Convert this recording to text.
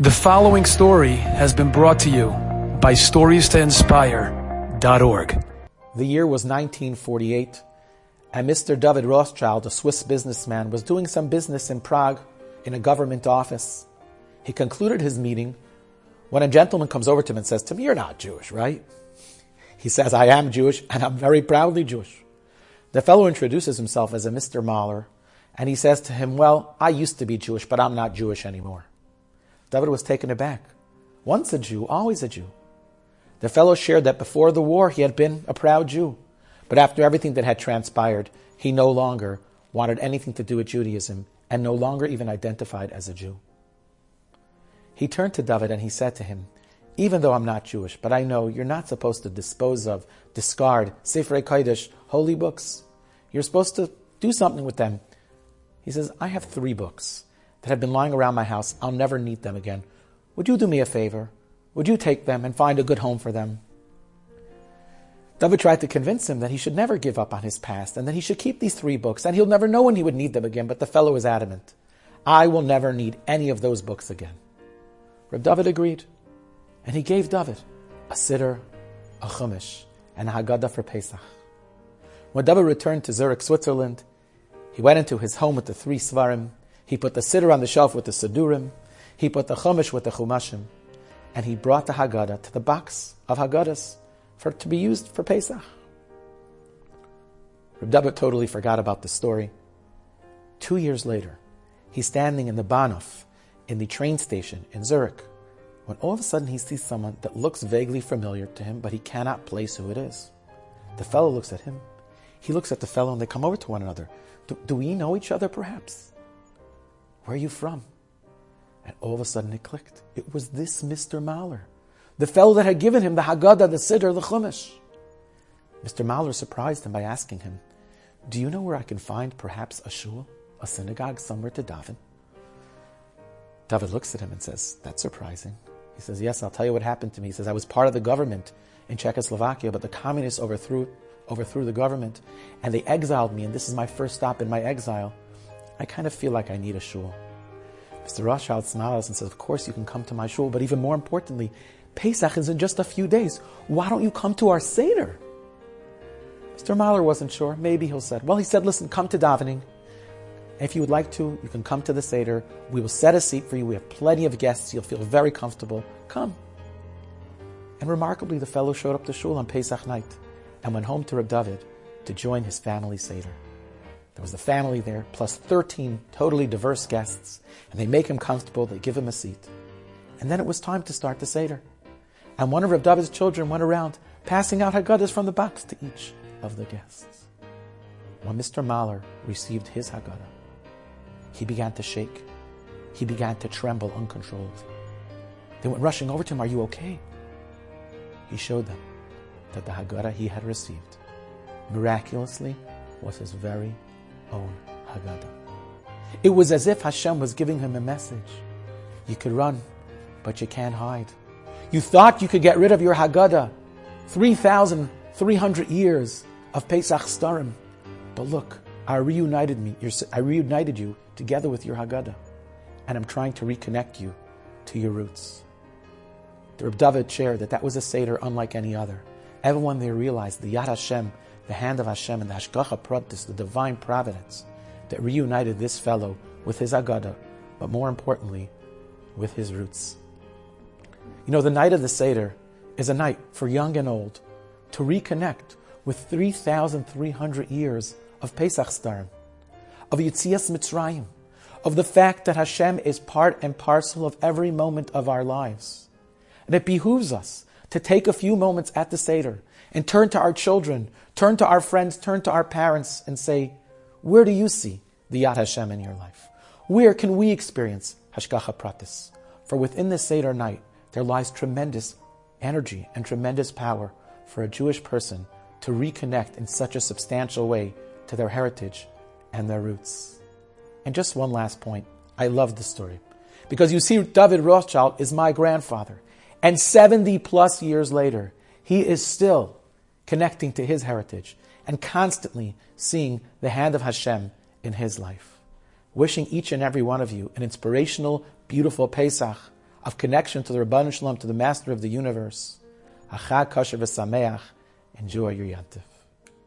The following story has been brought to you by StoriesToInspire.org. The year was 1948, and Mr. David Rothschild, a Swiss businessman, was doing some business in Prague in a government office. He concluded his meeting when a gentleman comes over to him and says to him, You're not Jewish, right? He says, I am Jewish, and I'm very proudly Jewish. The fellow introduces himself as a Mr. Mahler, and he says to him, Well, I used to be Jewish, but I'm not Jewish anymore. David was taken aback. Once a Jew, always a Jew. The fellow shared that before the war he had been a proud Jew, but after everything that had transpired, he no longer wanted anything to do with Judaism and no longer even identified as a Jew. He turned to David and he said to him, Even though I'm not Jewish, but I know you're not supposed to dispose of, discard Sefer Kodesh, holy books. You're supposed to do something with them. He says, I have three books that have been lying around my house. I'll never need them again. Would you do me a favor? Would you take them and find a good home for them? David tried to convince him that he should never give up on his past and that he should keep these three books and he'll never know when he would need them again. But the fellow was adamant. I will never need any of those books again. Reb David agreed. And he gave David a siddur, a chumash, and a Haggadah for Pesach. When David returned to Zurich, Switzerland, he went into his home with the three sfarim he put the siddur on the shelf with the siddurim. He put the chumash with the chumashim. And he brought the Haggadah to the box of Haggadahs for to be used for Pesach. Reb totally forgot about the story. Two years later, he's standing in the Bahnhof in the train station in Zurich when all of a sudden he sees someone that looks vaguely familiar to him, but he cannot place who it is. The fellow looks at him. He looks at the fellow and they come over to one another. Do, do we know each other perhaps? Where are you from? And all of a sudden it clicked. It was this Mr. Mahler, the fellow that had given him the Haggadah, the Siddur, the Chumash. Mr. Mahler surprised him by asking him, Do you know where I can find perhaps a shul, a synagogue somewhere to daven? David looks at him and says, That's surprising. He says, Yes, I'll tell you what happened to me. He says, I was part of the government in Czechoslovakia, but the communists overthrew, overthrew the government and they exiled me, and this is my first stop in my exile. I kind of feel like I need a shul. Mr. Rothschild smiles and says, Of course you can come to my shul, but even more importantly, Pesach is in just a few days. Why don't you come to our Seder? Mr. Mahler wasn't sure. Maybe he'll said, Well, he said, Listen, come to davening. If you would like to, you can come to the Seder. We will set a seat for you. We have plenty of guests. You'll feel very comfortable. Come. And remarkably, the fellow showed up to shul on Pesach night and went home to Reb David to join his family Seder. There was the family there, plus 13 totally diverse guests, and they make him comfortable, they give him a seat. And then it was time to start the Seder. And one of Reb David's children went around passing out Haggadahs from the box to each of the guests. When Mr. Mahler received his Haggadah, he began to shake. He began to tremble uncontrolled. They went rushing over to him, Are you okay? He showed them that the Haggadah he had received miraculously was his very own Haggadah. It was as if Hashem was giving him a message. You could run, but you can't hide. You thought you could get rid of your Haggadah, 3,300 years of Pesach Sedarim. But look, I reunited me. I reunited you together with your Haggadah, and I'm trying to reconnect you to your roots. The Reb David shared that that was a Seder unlike any other. Everyone there realized the Yad Hashem the hand of Hashem and the Hashgacha Pratis, the divine providence that reunited this fellow with his Agada, but more importantly, with his roots. You know, the night of the Seder is a night for young and old to reconnect with 3,300 years of Pesach Sedarim, of Yitzias Mitzrayim, of the fact that Hashem is part and parcel of every moment of our lives. And it behooves us to take a few moments at the Seder and turn to our children, turn to our friends, turn to our parents and say, where do you see the Yad Hashem in your life? Where can we experience Hashgacha Pratis? For within this Seder night, there lies tremendous energy and tremendous power for a Jewish person to reconnect in such a substantial way to their heritage and their roots. And just one last point. I love the story. Because you see, David Rothschild is my grandfather. And 70 plus years later, he is still connecting to his heritage and constantly seeing the hand of Hashem in his life. Wishing each and every one of you an inspirational, beautiful Pesach of connection to the Ribbono Shel Olam, to the Master of the universe. Achag Kasher v'Sameach. Enjoy your Yantif.